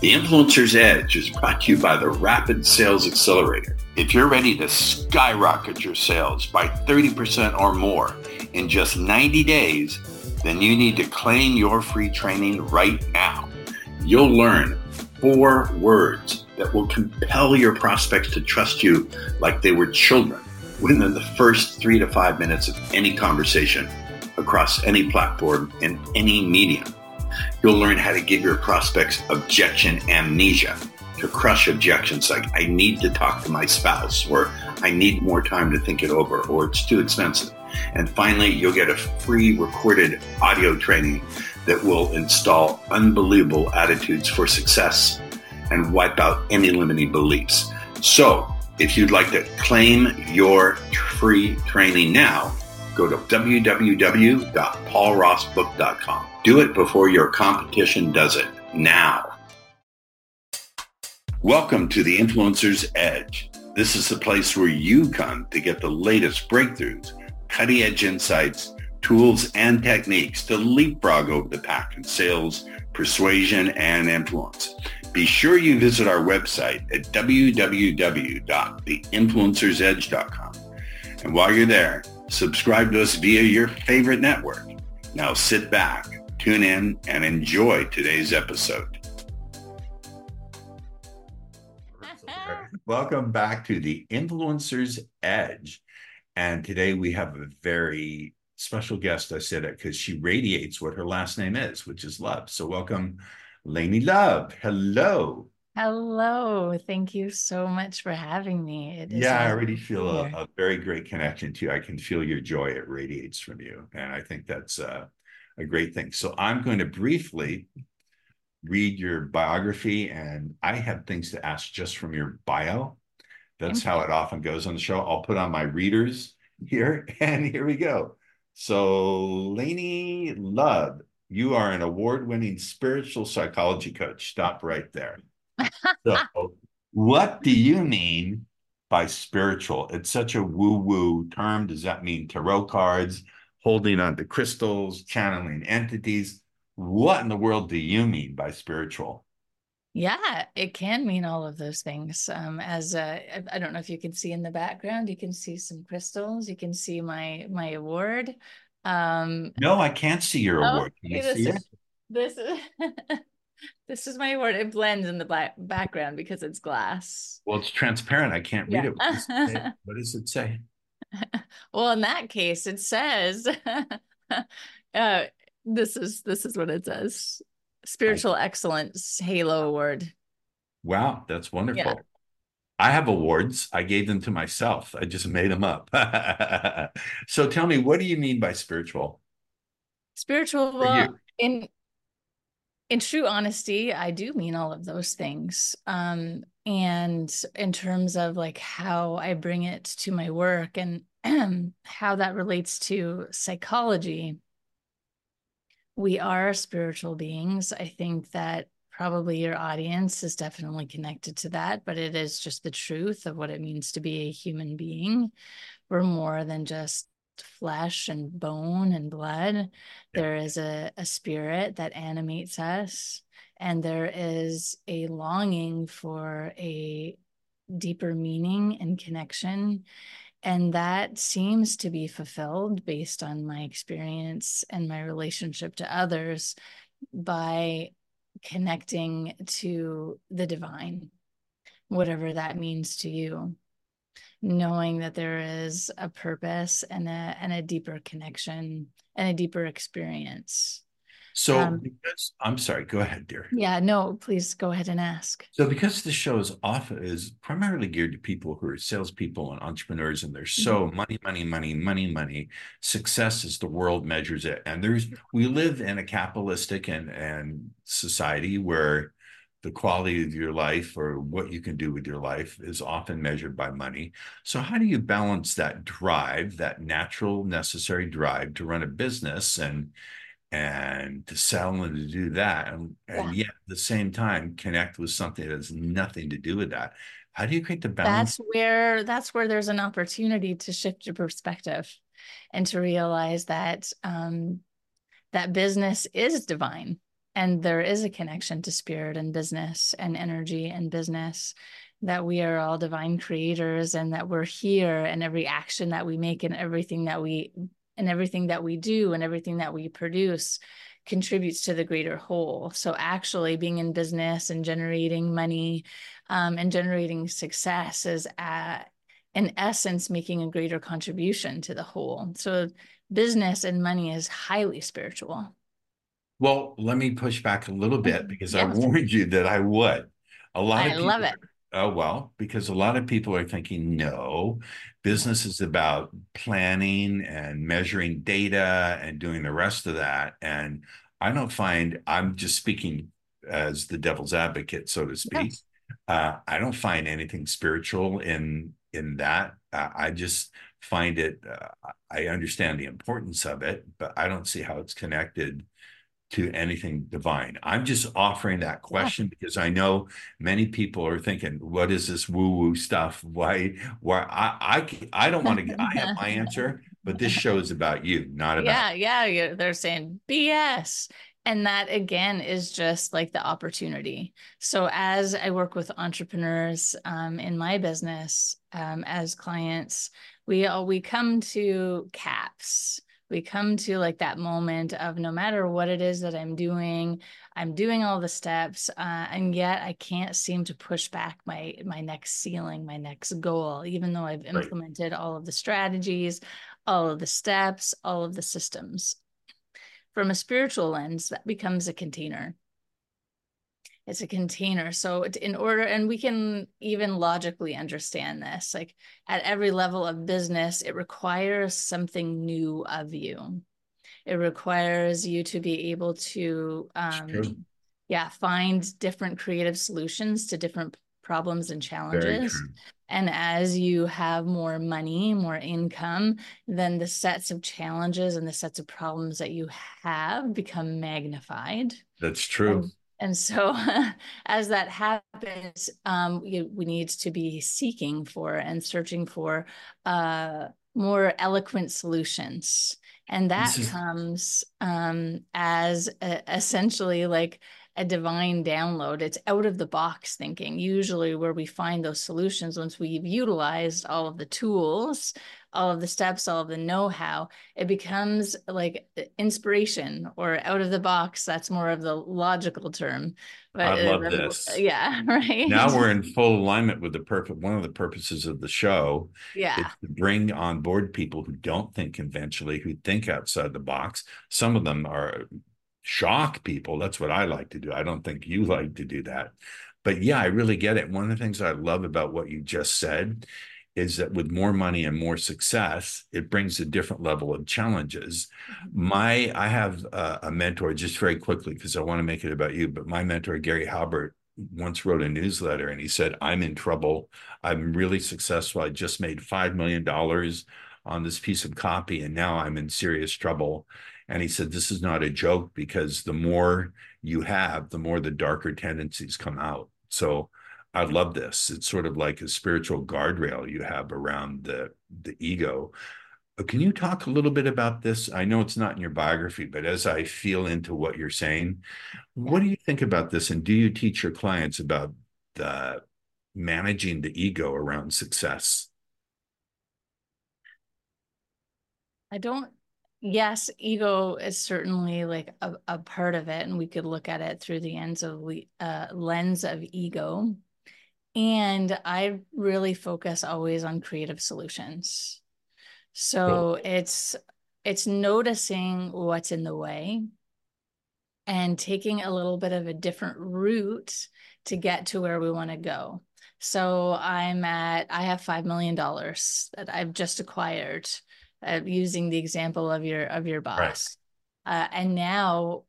The Influencer's Edge is brought to you by the Rapid Sales Accelerator. If you're ready to skyrocket your sales by 30% or more in just 90 days, then you need to claim your free training right now. You'll learn four words that will compel your prospects to trust you like they were children within the first three to five minutes of any conversation across any platform and any medium. You'll learn how to give your prospects objection amnesia to crush objections like, I need to talk to my spouse, or I need more time to think it over, or it's too expensive. And finally, you'll get a free recorded audio training that will install unbelievable attitudes for success and wipe out any limiting beliefs. So, if you'd like to claim your free training now, go to www.paulrossbook.com. Do it before your competition does it now. Welcome to the Influencer's Edge. This is the place where you come to get the latest breakthroughs, cutting edge insights, tools, and techniques to leapfrog over the pack in sales, persuasion, and influence. Be sure you visit our website at www.theinfluencersedge.com. And while you're there, subscribe to us via your favorite network. Now sit back, tune in, and enjoy today's episode. Welcome back to the Influencer's Edge. And today we have a very special guest. I said it because she radiates what her last name is, which is Love. So welcome, Lainne Love. Hello. Hello. Thank you so much for having me. yeah, I already feel a, a, very great connection to you. I can feel your joy. It radiates from you. And I think that's uh, a great thing. So I'm going to briefly read your biography, and I have things to ask just from your bio. That's how it often goes on the show. I'll put on my readers here, and here we go. So, Lainne Love, you are an award winning spiritual psychology coach. Stop right there. so, what do you mean by spiritual? It's such a woo woo term. Does that mean tarot cards, holding on to crystals, channeling entities? What in the world do you mean by spiritual? Yeah, it can mean all of those things. Um, as I don't know if you can see in the background, you can see some crystals. You can see my my award. Um, no, I can't see your oh, award. Can this, is, this is this is my award. It blends in the black background because it's glass. Well, it's transparent. I can't read yeah. it. What does it say? What does it say? well, in that case, it says. uh, this is this is what it says spiritual excellence halo award wow that's wonderful yeah. i have awards i gave them to myself i just made them up so tell me what do you mean by spiritual spiritual well in in true honesty i do mean all of those things um and in terms of like how i bring it to my work and how that relates to psychology we are spiritual beings. I think that probably your audience is definitely connected to that, but it is just the truth of what it means to be a human being. We're more than just flesh and bone and blood. Yeah. There is a, a spirit that animates us, and there is a longing for a deeper meaning and connection. And that seems to be fulfilled based on my experience and my relationship to others by connecting to the divine, whatever that means to you. Knowing that there is a purpose and a, and a deeper connection and a deeper experience. So, um, because I'm sorry, go ahead, dear. Yeah, no, please go ahead and ask. So, because the show is often is primarily geared to people who are salespeople and entrepreneurs, and they're so mm-hmm. money, money, money, money, money. Success is the world measures it, and there's we live in a capitalistic and and society where the quality of your life or what you can do with your life is often measured by money. So, how do you balance that drive, that natural, necessary drive to run a business and and to sell and to do that and, and yeah. yet at the same time connect with something that has nothing to do with that how do you create the balance that's where that's where there's an opportunity to shift your perspective and to realize that um that business is divine and there is a connection to spirit and business and energy and business that we are all divine creators and that we're here and every action that we make and everything that we and everything that we do and everything that we produce contributes to the greater whole. So actually being in business and generating money um, and generating success is at, in essence making a greater contribution to the whole. So business and money is highly spiritual well, let me push back a little bit because I warned you that I would. A lot I of people, love it. Oh, well, because a lot of people are thinking, no, business is about planning and measuring data and doing the rest of that. And I don't find, I'm just speaking as the devil's advocate, so to speak. Yes. Uh, I don't find anything spiritual in in that. Uh, I just find it. Uh, I understand the importance of it, but I don't see how it's connected to anything divine. I'm just offering that question yeah. because I know many people are thinking, "What is this woo-woo stuff? Why? Why? I I, I don't want to. get. I have my answer, but this show is about you, not about. Yeah, yeah. They're saying BS. And that again is just like the opportunity. So, as I work with entrepreneurs um, in my business um, as clients, we all we come to CAPS, we come to like that moment of no matter what it is that I'm doing, I'm doing all the steps, uh, and yet I can't seem to push back my my next ceiling, my next goal, even though I've implemented right. all of the strategies, all of the steps, all of the systems. From a spiritual lens, that becomes a container it's a container. So in order and we can even logically understand this like at every level of business it requires something new of you. It requires you to be able to um yeah find different creative solutions to different problems and challenges. and as you have more money more income then the sets of challenges and the sets of problems that you have become magnified. That's true. And and so, as that happens, um, we, we, need to be seeking for and searching for uh, more eloquent solutions. And that comes um, as a, essentially like a divine download. It's out of the box thinking, usually where we find those solutions once we've utilized all of the tools, all of the steps, all of the know how, it becomes like inspiration or out of the box. That's more of the logical term. But I love uh, this. Yeah, right. Now we're in full alignment with the perfect One of the purposes of the show yeah. is to bring on board people who don't think conventionally, who think outside the box. Some of them are shock people. That's what I like to do. I don't think you like to do that. But yeah, I really get it. One of the things I love about what you just said is that with more money and more success, it brings a different level of challenges. Mm-hmm. My, I have a, a mentor just very quickly because I want to make it about you, but my mentor, Gary Halbert, once wrote a newsletter and he said, I'm in trouble. I'm really successful. I just made $5 million on this piece of copy and now I'm in serious trouble. And he said, This is not a joke because the more you have, the more the darker tendencies come out. So I love this. It's sort of like a spiritual guardrail you have around the, the ego. Can you talk a little bit about this? I know it's not in your biography, but as I feel into what you're saying, what do you think about this? And do you teach your clients about the managing the ego around success? I don't yes ego is certainly like a, a part of it and we could look at it through the ends of uh, lens of ego and i really focus always on creative solutions so cool. it's it's noticing what's in the way and taking a little bit of a different route to get to where we want to go so i'm at i have five million dollars that i've just acquired uh, using the example of your of your boss. Right. uh, and now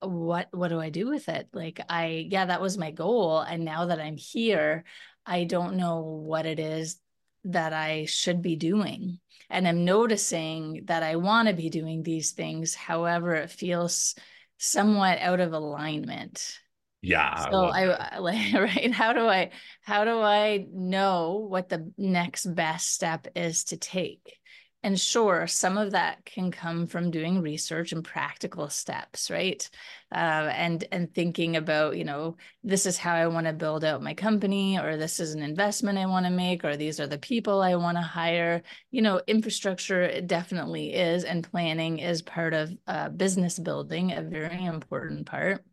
what what do i do with it? Like i yeah that was my goal. And now that i'm here i don't know what it is that i should be doing. And i'm noticing that i want to be doing these things however it feels somewhat out of alignment. Yeah so i, I like right how do i how do i know what the next best step is to take and sure, some of that can come from doing research and practical steps, right? Uh, and and thinking about, you know, this is how I want to build out my company, or this is an investment I want to make, or these are the people I want to hire. You know, infrastructure definitely is, and planning is part of uh, business building, a very important part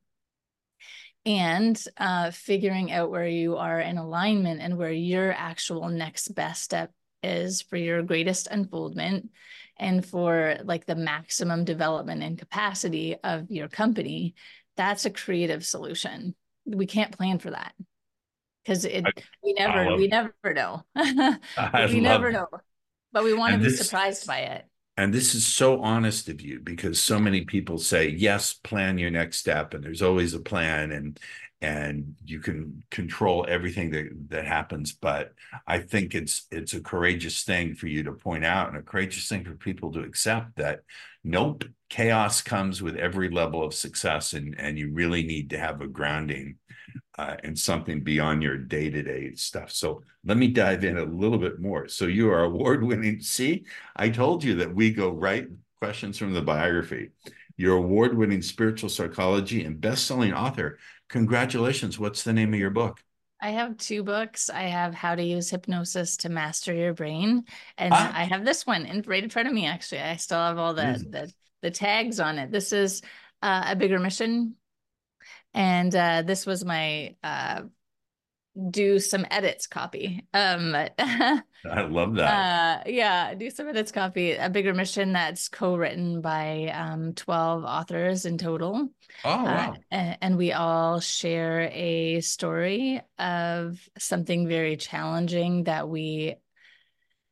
and uh, figuring out where you are in alignment and where your actual next best step is for your greatest unfoldment and for like the maximum development and capacity of your company that's a creative solution. We can't plan for that. Because it I, we never we never know. We never know. But we want to be surprised by it. and this is so honest of you because so many people say yes plan your next step and there's always a plan and and you can control everything that that happens but i think it's it's a courageous thing for you to point out and a courageous thing for people to accept that nope chaos comes with every level of success and and you really need to have a grounding uh, and something beyond your day-to-day stuff. So let me dive in a little bit more. So you are award-winning. See i told you that we go right questions from the biography. You're award-winning spiritual psychology and best-selling author Congratulations. What's the name of your book? I have two books. I have How to Use Hypnosis to Master Your Brain, and ah. I have this one in, right in front of me. Actually, I still have all the the, the tags on it. This is uh, a bigger mission, and uh, this was my uh, do some edits copy. Um, I love that. Uh, yeah, do some edits copy. A bigger mission that's co-written by um, twelve authors in total. Oh uh, wow! Uh, and, and we all share a story of something very challenging that we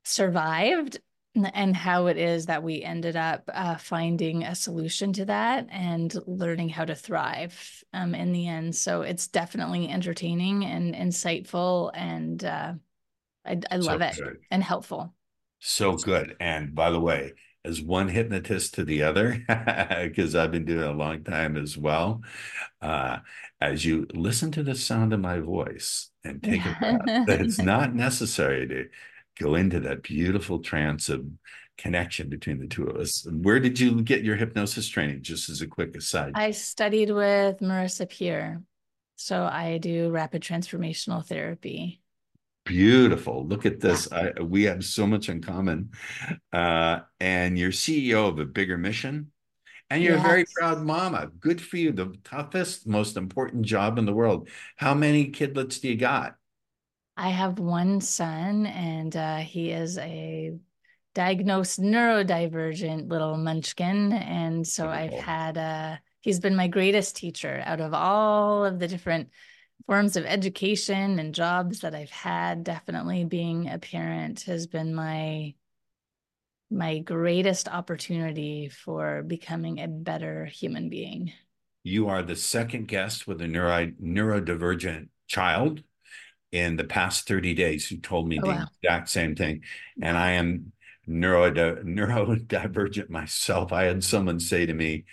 survived and how it is that we ended up uh, finding a solution to that and learning how to thrive um, in the end. So it's definitely entertaining and insightful, and uh, I, I love so it good. and helpful. So good. And by the way, as one hypnotist to the other, because I've been doing it a long time as well. Uh, as you listen to the sound of my voice and take a breath, it's not necessary to go into that beautiful trance of connection between the two of us. Where did you get your hypnosis training? Just as a quick aside. I studied with Marissa Peer. So I do rapid transformational therapy. Beautiful. Look at this. I, we have so much in common. Uh, and you're CEO of a bigger mission. And you're yes. a very proud mama. Good for you. The toughest, most important job in the world. How many kidlets do you got? I have one son, and uh, he is a diagnosed neurodivergent little munchkin. And so I've had, uh, he's been my greatest teacher out of all of the different forms of education and jobs that I've had. Definitely being a parent has been my my greatest opportunity for becoming a better human being. You are the second guest with a neuro, neurodivergent child in the past 30 days who told me oh, the wow. exact same thing. And I am neuro neurodivergent myself. I had someone say to me,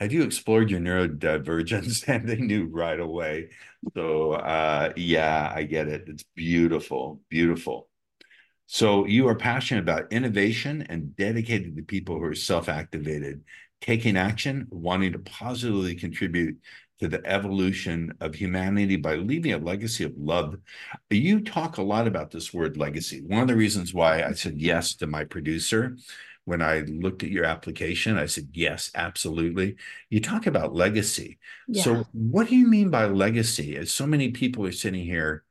have you explored your neurodivergence? And they knew right away. So uh, yeah, I get it. It's beautiful, beautiful. So you are passionate about innovation and dedicated to people who are self-activated, taking action, wanting to positively contribute to the evolution of humanity by leaving a legacy of love. You talk a lot about this word legacy. One of the reasons why I said yes to my producer when I looked at your application, I said, yes, absolutely. You talk about legacy. Yeah. So, what do you mean by legacy? As so many people are sitting here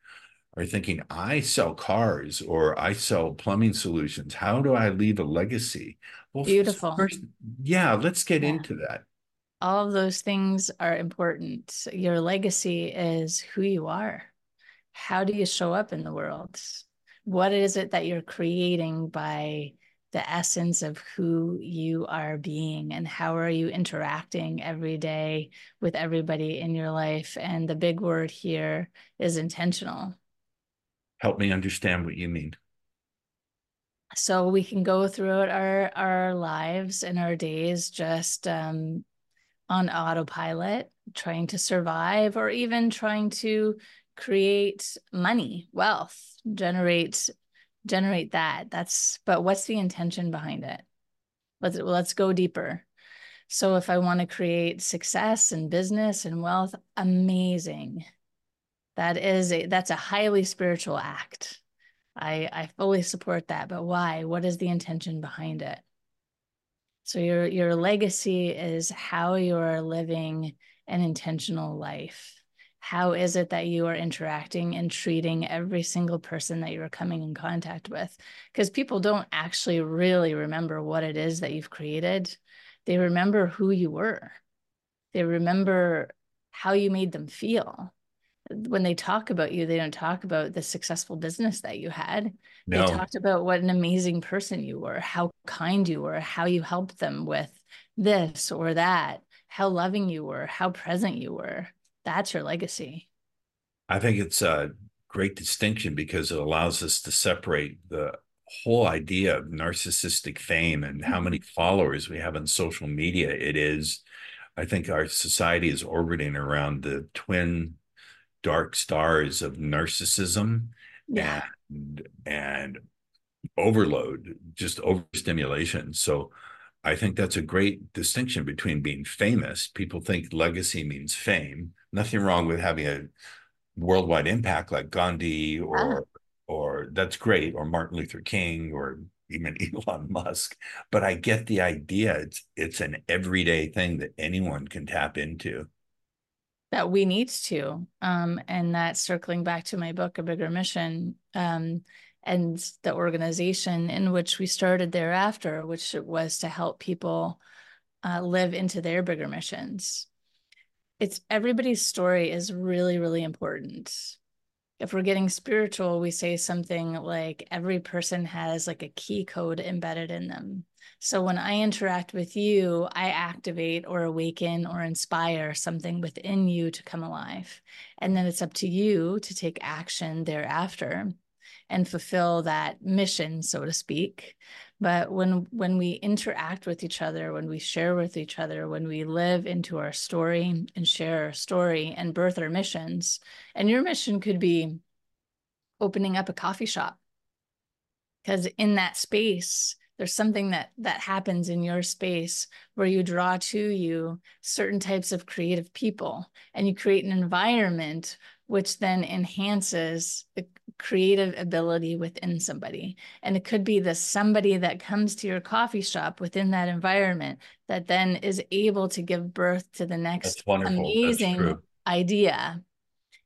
are thinking, I sell cars or I sell plumbing solutions. How do I leave a legacy? Well, Beautiful. First, yeah, let's get yeah. into that all of those things are important. Your legacy is who you are. How do you show up in the world? What is it that you're creating by the essence of who you are being and how are you interacting every day with everybody in your life? And the big word here is intentional. Help me understand what you mean so we can go throughout our our lives and our days just um, on autopilot, trying to survive, or even trying to create money, wealth, generate generate that. That's but what's the intention behind it? Let's let's go deeper. So if i want to create success and business and wealth amazing. That is a that's a highly spiritual act. I i fully support that but why? What is the intention behind it so your your legacy is how you are living an intentional life. How is it that you are interacting and treating every single person that you're coming in contact with? Because people don't actually really remember what it is that you've created. They remember who you were. They remember how you made them feel when they talk about you they don't talk about the successful business that you had no. they talked about what an amazing person you were how kind you were how you helped them with this or that how loving you were how present you were that's your legacy. I think it's a great distinction because it allows us to separate the whole idea of narcissistic fame and how many followers we have on social media. It is, I think our society is orbiting around the twin dark stars of narcissism yeah. and and overload, just overstimulation. So I think that's a great distinction between being famous. People think legacy means fame. Nothing wrong with having a worldwide impact like Gandhi or or that's great, or Martin Luther King or even Elon Musk. But I get the idea. It's it's an everyday thing that anyone can tap into. That we need to. Um, and that's circling back to my book, A Bigger Mission. Um, and the organization in which we started thereafter, which was to help people uh, live into their bigger missions. It's everybody's story is really, really important. If we're getting spiritual, we say something like every person has like a key code embedded in them. So when I interact with you, I activate or awaken or inspire something within you to come alive. And then it's up to you to take action thereafter and fulfill that mission so to speak but when when we interact with each other when we share with each other when we live into our story and share our story and birth our missions and your mission could be opening up a coffee shop. Because in that space there's something that that happens in your space where you draw to you certain types of creative people and you create an environment which then enhances the creative ability within somebody. And it could be the somebody that comes to your coffee shop within that environment that then is able to give birth to the next amazing idea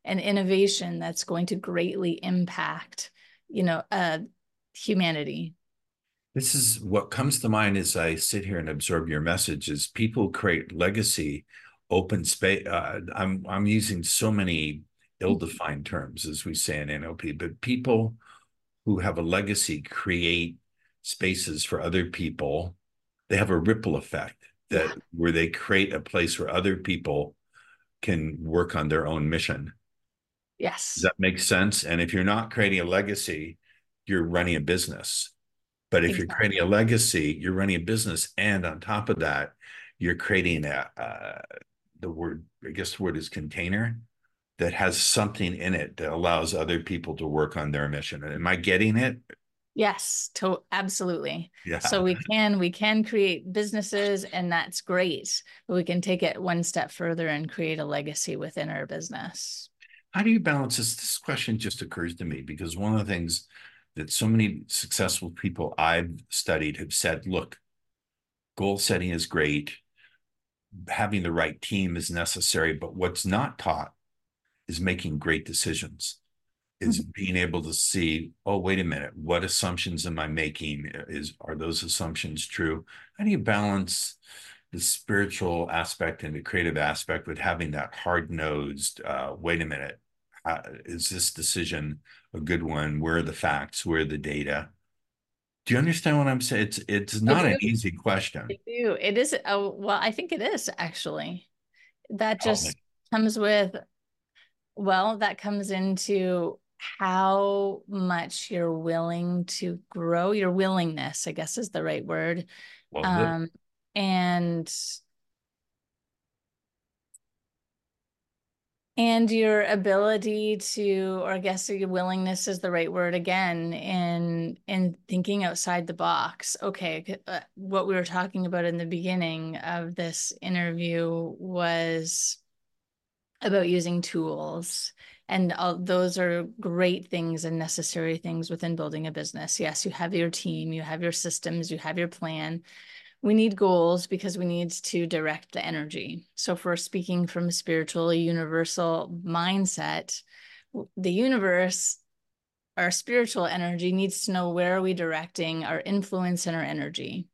and innovation that's going to greatly impact, you know, uh, humanity. This is what comes to mind as I sit here and absorb your message is people create legacy open space. Uh, I'm I'm using so many ill-defined terms, as we say in NLP, but people who have a legacy create spaces for other people. They have a ripple effect that yeah. where they create a place where other people can work on their own mission. Yes. Does that make sense? And if you're not creating a legacy, you're running a business. But if exactly. you're creating a legacy, you're running a business, and on top of that, you're creating a uh, the word. I guess the word is container that has something in it that allows other people to work on their mission. Am I getting it? Yes, to absolutely. Yeah. So we can we can create businesses and that's great. But we can take it one step further and create a legacy within our business. How do you balance this? This question just occurs to me because one of the things that so many successful people I've studied have said, look, goal setting is great. Having the right team is necessary, but what's not taught is making great decisions is mm-hmm. being able to see oh wait a minute what assumptions am i making? Is are those assumptions true? How do you balance the spiritual aspect and the creative aspect with having that hard-nosed uh, wait a minute uh, is this decision a good one? Where are the facts? Where are the data? Do you understand what i'm saying? It's it's not an easy question. I do. it is uh, well i think it is actually. That just comes with well, that comes into how much you're willing to grow, your willingness, I guess is the right word. Well, um, and and your ability to or i guess your willingness is the right word again in in thinking outside the box okay uh, what we were talking about in the beginning of this interview was about using tools and all, those are great things and necessary things within building a business yes you have your team you have your systems you have your plan we need goals because we need to direct the energy. So, if we're speaking from a spiritual, universal mindset, the universe, our spiritual energy needs to know where are we directing our influence and our energy.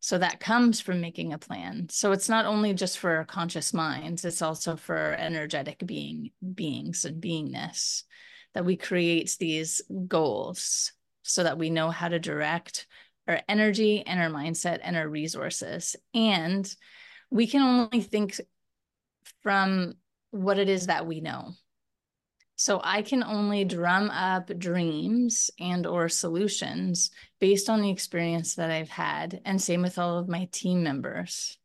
So that comes from making a plan. So it's not only just for our conscious minds, it's also for energetic being beings and beingness that we create these goals so that we know how to direct our energy and our mindset and our resources. And we can only think from what it is that we know. So I can only drum up dreams and or solutions based on the experience that I've had and same with all of my team members.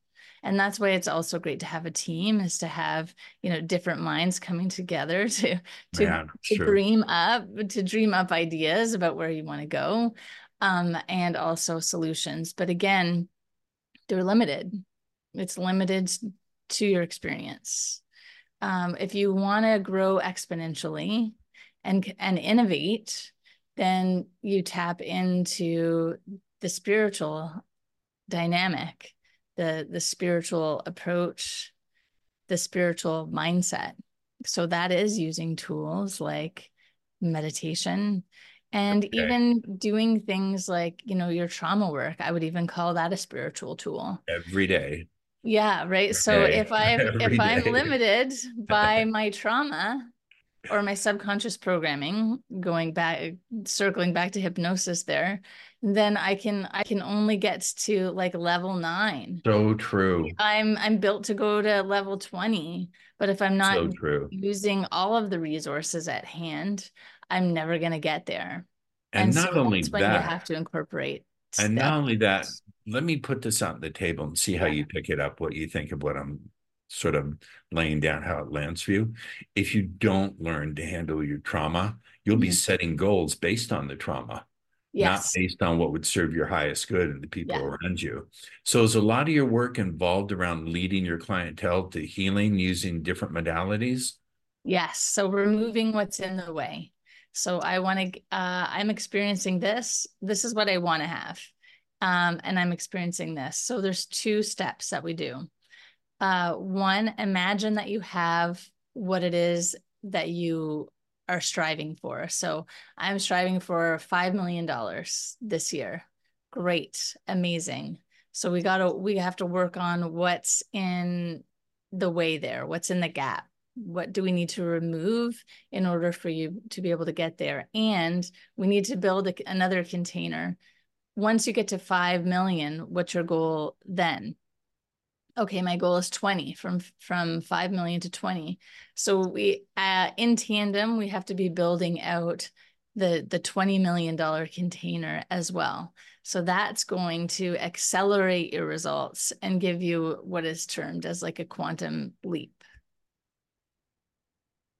And that's why it's also great to have a team is to have, you know, different minds coming together to to, Man, to sure. dream up to dream up ideas about where you want to go um, and also solutions. But again, they're limited. It's limited to your experience. Um, if you want to grow exponentially and and innovate, then you tap into the spiritual dynamic, the the spiritual approach, the spiritual mindset. So that is using tools like meditation and okay. even doing things like you know your trauma work i would even call that a spiritual tool every day yeah right so day. if i if day. i'm limited by my trauma or my subconscious programming going back circling back to hypnosis there then i can i can only get to like level 9 so true i'm i'm built to go to level 20 but if i'm not so using all of the resources at hand I'm never going to get there. And, and not so only that, you have to incorporate. And not only that, let me put this on the table and see how you pick it up, what you think of what I'm sort of laying down, how it lands for you. If you don't learn to handle your trauma, you'll mm-hmm. be setting goals based on the trauma. Yes. Not based on what would serve your highest good and the people yeah. around you. So, is a lot of your work involved around leading your clientele to healing using different modalities? Yes. So, removing what's in the way. So I want to, uh, I'm experiencing this. This is what I want to have. Um, and I'm experiencing this. So there's two steps that we do. Uh, one, imagine that you have what it is that you are striving for. So I'm striving for $5 million this year. Great, amazing. So we got to, we have to work on what's in the way there, what's in the gap what do we need to remove in order for you to be able to get there and we need to build a, another container once you get to 5 million what's your goal then? Okay my goal is 20 from from 5 million to 20 so we uh, in tandem we have to be building out the the 20 million dollar container as well. So that's going to accelerate your results and give you what is termed as like a quantum leap.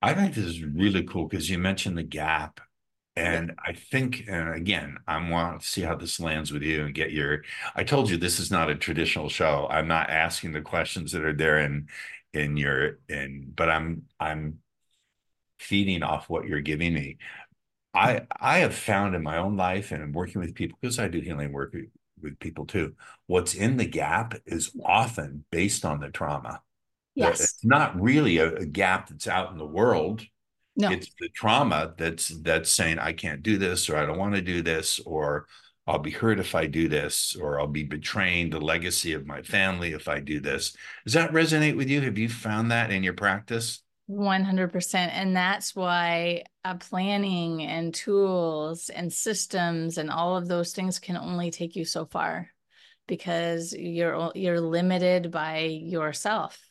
I think this is really cool because you mentioned the gap. And I think, and again, I want to see how this lands with you and get your. I told you this is not a traditional show. I'm not asking the questions that are there in in your in, but I'm I'm feeding off what you're giving me. Hmm. I I have found in my own life and working with people because I do healing work with people too. What's in the gap is often based on the trauma. Yes. It's not really a, a gap that's out in the world. No. It's the trauma that's that's saying I can't do this or I don't want to do this or I'll be hurt if I do this or I'll be betraying the legacy of my family if I do this. Does that resonate with you? Have you found that in your practice? 100%. And that's why uh, planning and tools and systems and all of those things can only take you so far because you're you're limited by yourself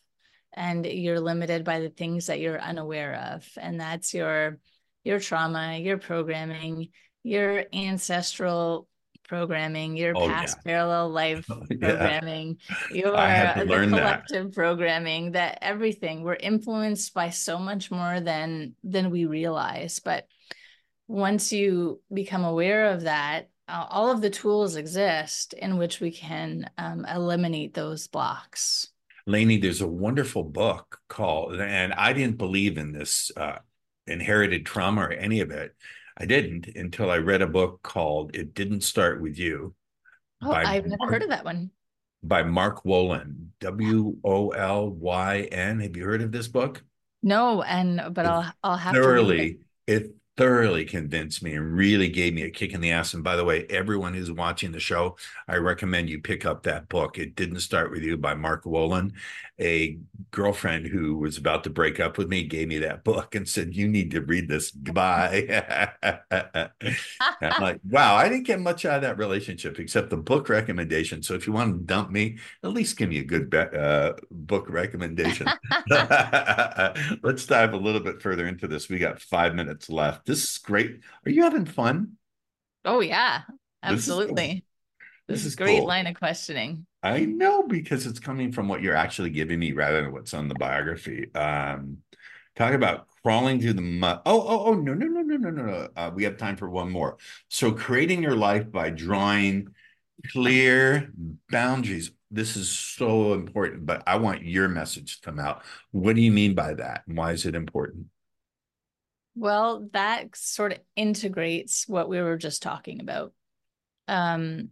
and you're limited by the things that you're unaware of and that's your your trauma your programming your ancestral programming, your oh, past yeah. parallel life programming, your the collective that. programming, that everything we're influenced by so much more than than we realize. But once you become aware of that, uh, all of the tools exist in which we can um, eliminate those blocks. Lainne, there's a wonderful book called, and I didn't believe in this uh, inherited trauma or any of it. I didn't until I read a book called It Didn't Start With You. Oh, I've never Mark, heard of that one. By Mark Wolynn, W O L Y N. Have you heard of this book? No, and but I'll I'll have thoroughly. To it thoroughly convinced me and really gave me a kick in the ass. And by the way, everyone who's watching the show, I recommend you pick up that book. It didn't start with you by Mark Wolynn. A girlfriend who was about to break up with me gave me that book and said, You need to read this. Goodbye. I'm like, wow, I didn't get much out of that relationship except the book recommendation. So if you want to dump me, at least give me a good uh, book recommendation. Let's dive a little bit further into this. We got five minutes left. This is great. Are you having fun? Oh yeah, absolutely. This is, this is great cool. line of questioning. I know because it's coming from what you're actually giving me rather than what's on the biography. Um, talk about crawling through the mud. Oh, oh, oh, no, no, no, no, no, no. Uh, we have time for one more. So, creating your life by drawing clear boundaries. This is so important, but I want your message to come out. What do you mean by that? And why is it important? Well, that sort of integrates what we were just talking about. Um,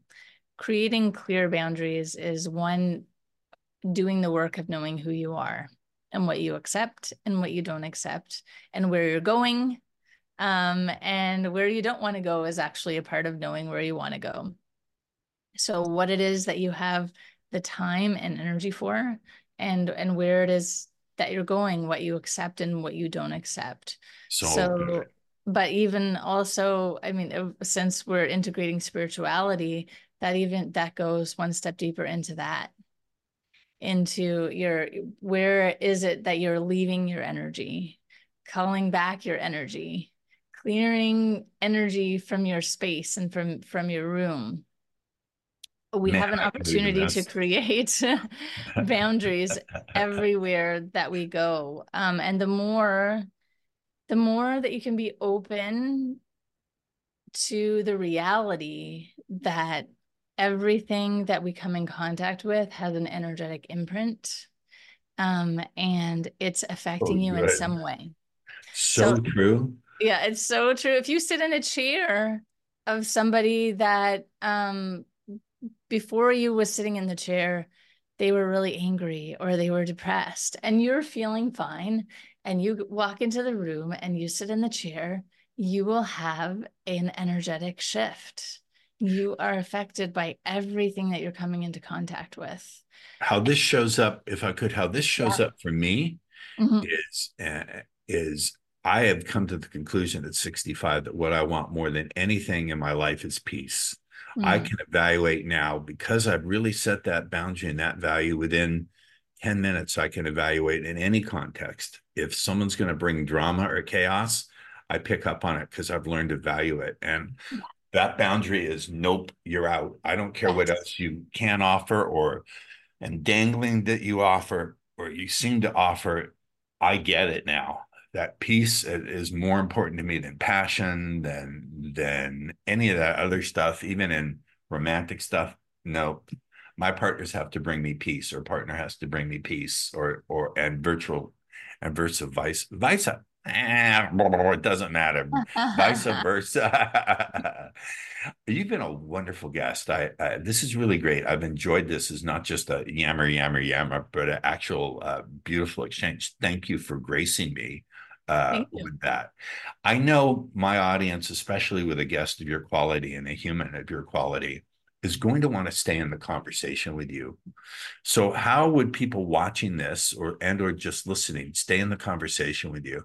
creating clear boundaries is one, doing the work of knowing who you are and what you accept and what you don't accept and where you're going. Um, and where you don't want to go is actually a part of knowing where you want to go. So, what it is that you have the time and energy for, and and where it is that you're going, what you accept and what you don't accept. So, so but even also, I mean, since we're integrating spirituality, that even that goes one step deeper into that into your where is it that you're leaving your energy calling back your energy clearing energy from your space and from from your room we Man, have an opportunity to create boundaries everywhere that we go. Um, and the more the more that you can be open to the reality that everything that we come in contact with has an energetic imprint um, and it's affecting oh, you in some way. So, so true. Yeah it's so true. If you sit in a chair of somebody that um before you was sitting in the chair, they were really angry or they were depressed, and you're feeling fine, and you walk into the room and you sit in the chair, you will have an energetic shift. You are affected by everything that you're coming into contact with. How this shows up, if I could, how this shows yeah. up for me mm-hmm. is uh, is I have come to the conclusion at 65 that what I want more than anything in my life is peace. Mm. I can evaluate now because I've really set that boundary and that value within 10 minutes. I can evaluate in any context. If someone's going to bring drama or chaos, I pick up on it because I've learned to value it. And that boundary is nope, you're out. I don't care what else you can offer or and dangling that you offer or you seem to offer. I get it now that peace is more important to me than passion than than any of that other stuff even in romantic stuff no my partners have to bring me peace or partner has to bring me peace or or and virtual and versa vice vice eh, it doesn't matter. Vice versa. You've been a wonderful guest. I, I, this is really great. I've enjoyed this. Is not just a yammer yammer yammer but an actual uh, beautiful exchange. Thank you for gracing me uh, with that. I know my audience, especially with a guest of your quality and a human of your quality, is going to want to stay in the conversation with you. So, how would people watching this or and or just listening stay in the conversation with you?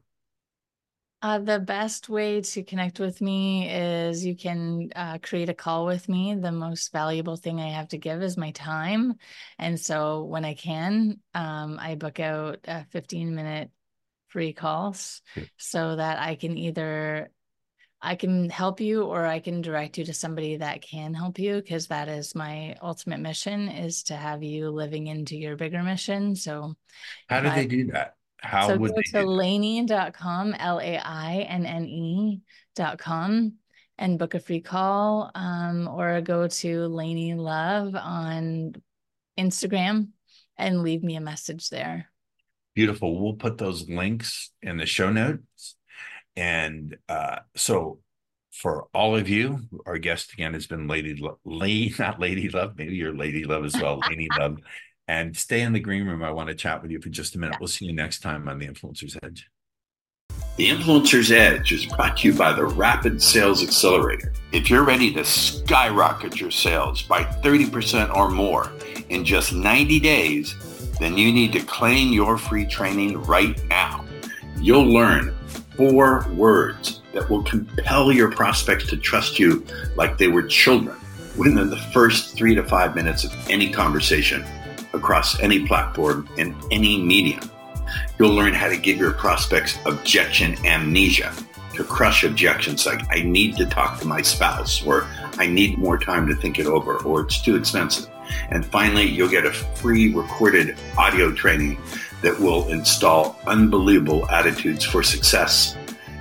Uh, the best way to connect with me is you can uh, create a call with me. The most valuable thing I have to give is my time. And so when I can, um, I book out a 15 minute free calls so that I can either I can help you or I can direct you to somebody that can help you because that is my ultimate mission is to have you living into your bigger mission. So how do they do that? How so would go to lainne.com, L-A-I-N-N-E dot com and book a free call um, or go to Lainne Love on Instagram and leave me a message there. Beautiful. We'll put those links in the show notes. And uh, so for all of you, our guest again has been Lady Lady, not Lady Love, maybe you're Lady Love as well, Lady Love. And stay in the green room. I want to chat with you for just a minute. We'll see you next time on the Influencer's Edge. The Influencer's Edge is brought to you by the Rapid Sales Accelerator. If you're ready to skyrocket your sales by 30% or more in just 90 days, then you need to claim your free training right now. You'll learn four words that will compel your prospects to trust you like they were children within the first three to five minutes of any conversation across any platform in any medium. You'll learn how to give your prospects objection amnesia to crush objections like, I need to talk to my spouse, or I need more time to think it over, or it's too expensive. And finally, you'll get a free recorded audio training that will install unbelievable attitudes for success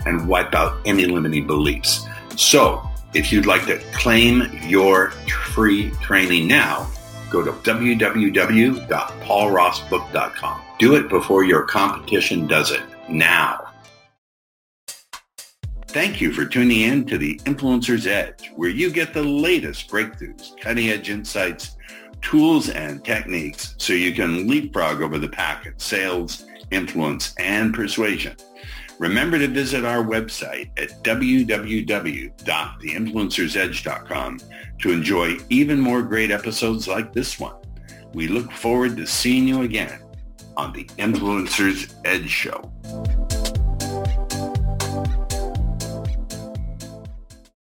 and wipe out any limiting beliefs. So, if you'd like to claim your free training now, go to www.paulrossbook.com. Do it before your competition does it now. Thank you for tuning in to the Influencer's Edge, where you get the latest breakthroughs, cutting edge insights, tools, and techniques so you can leapfrog over the pack in sales, influence, and persuasion. Remember to visit our website at www.theinfluencersedge.com to enjoy even more great episodes like this one. We look forward to seeing you again on the Influencer's Edge Show.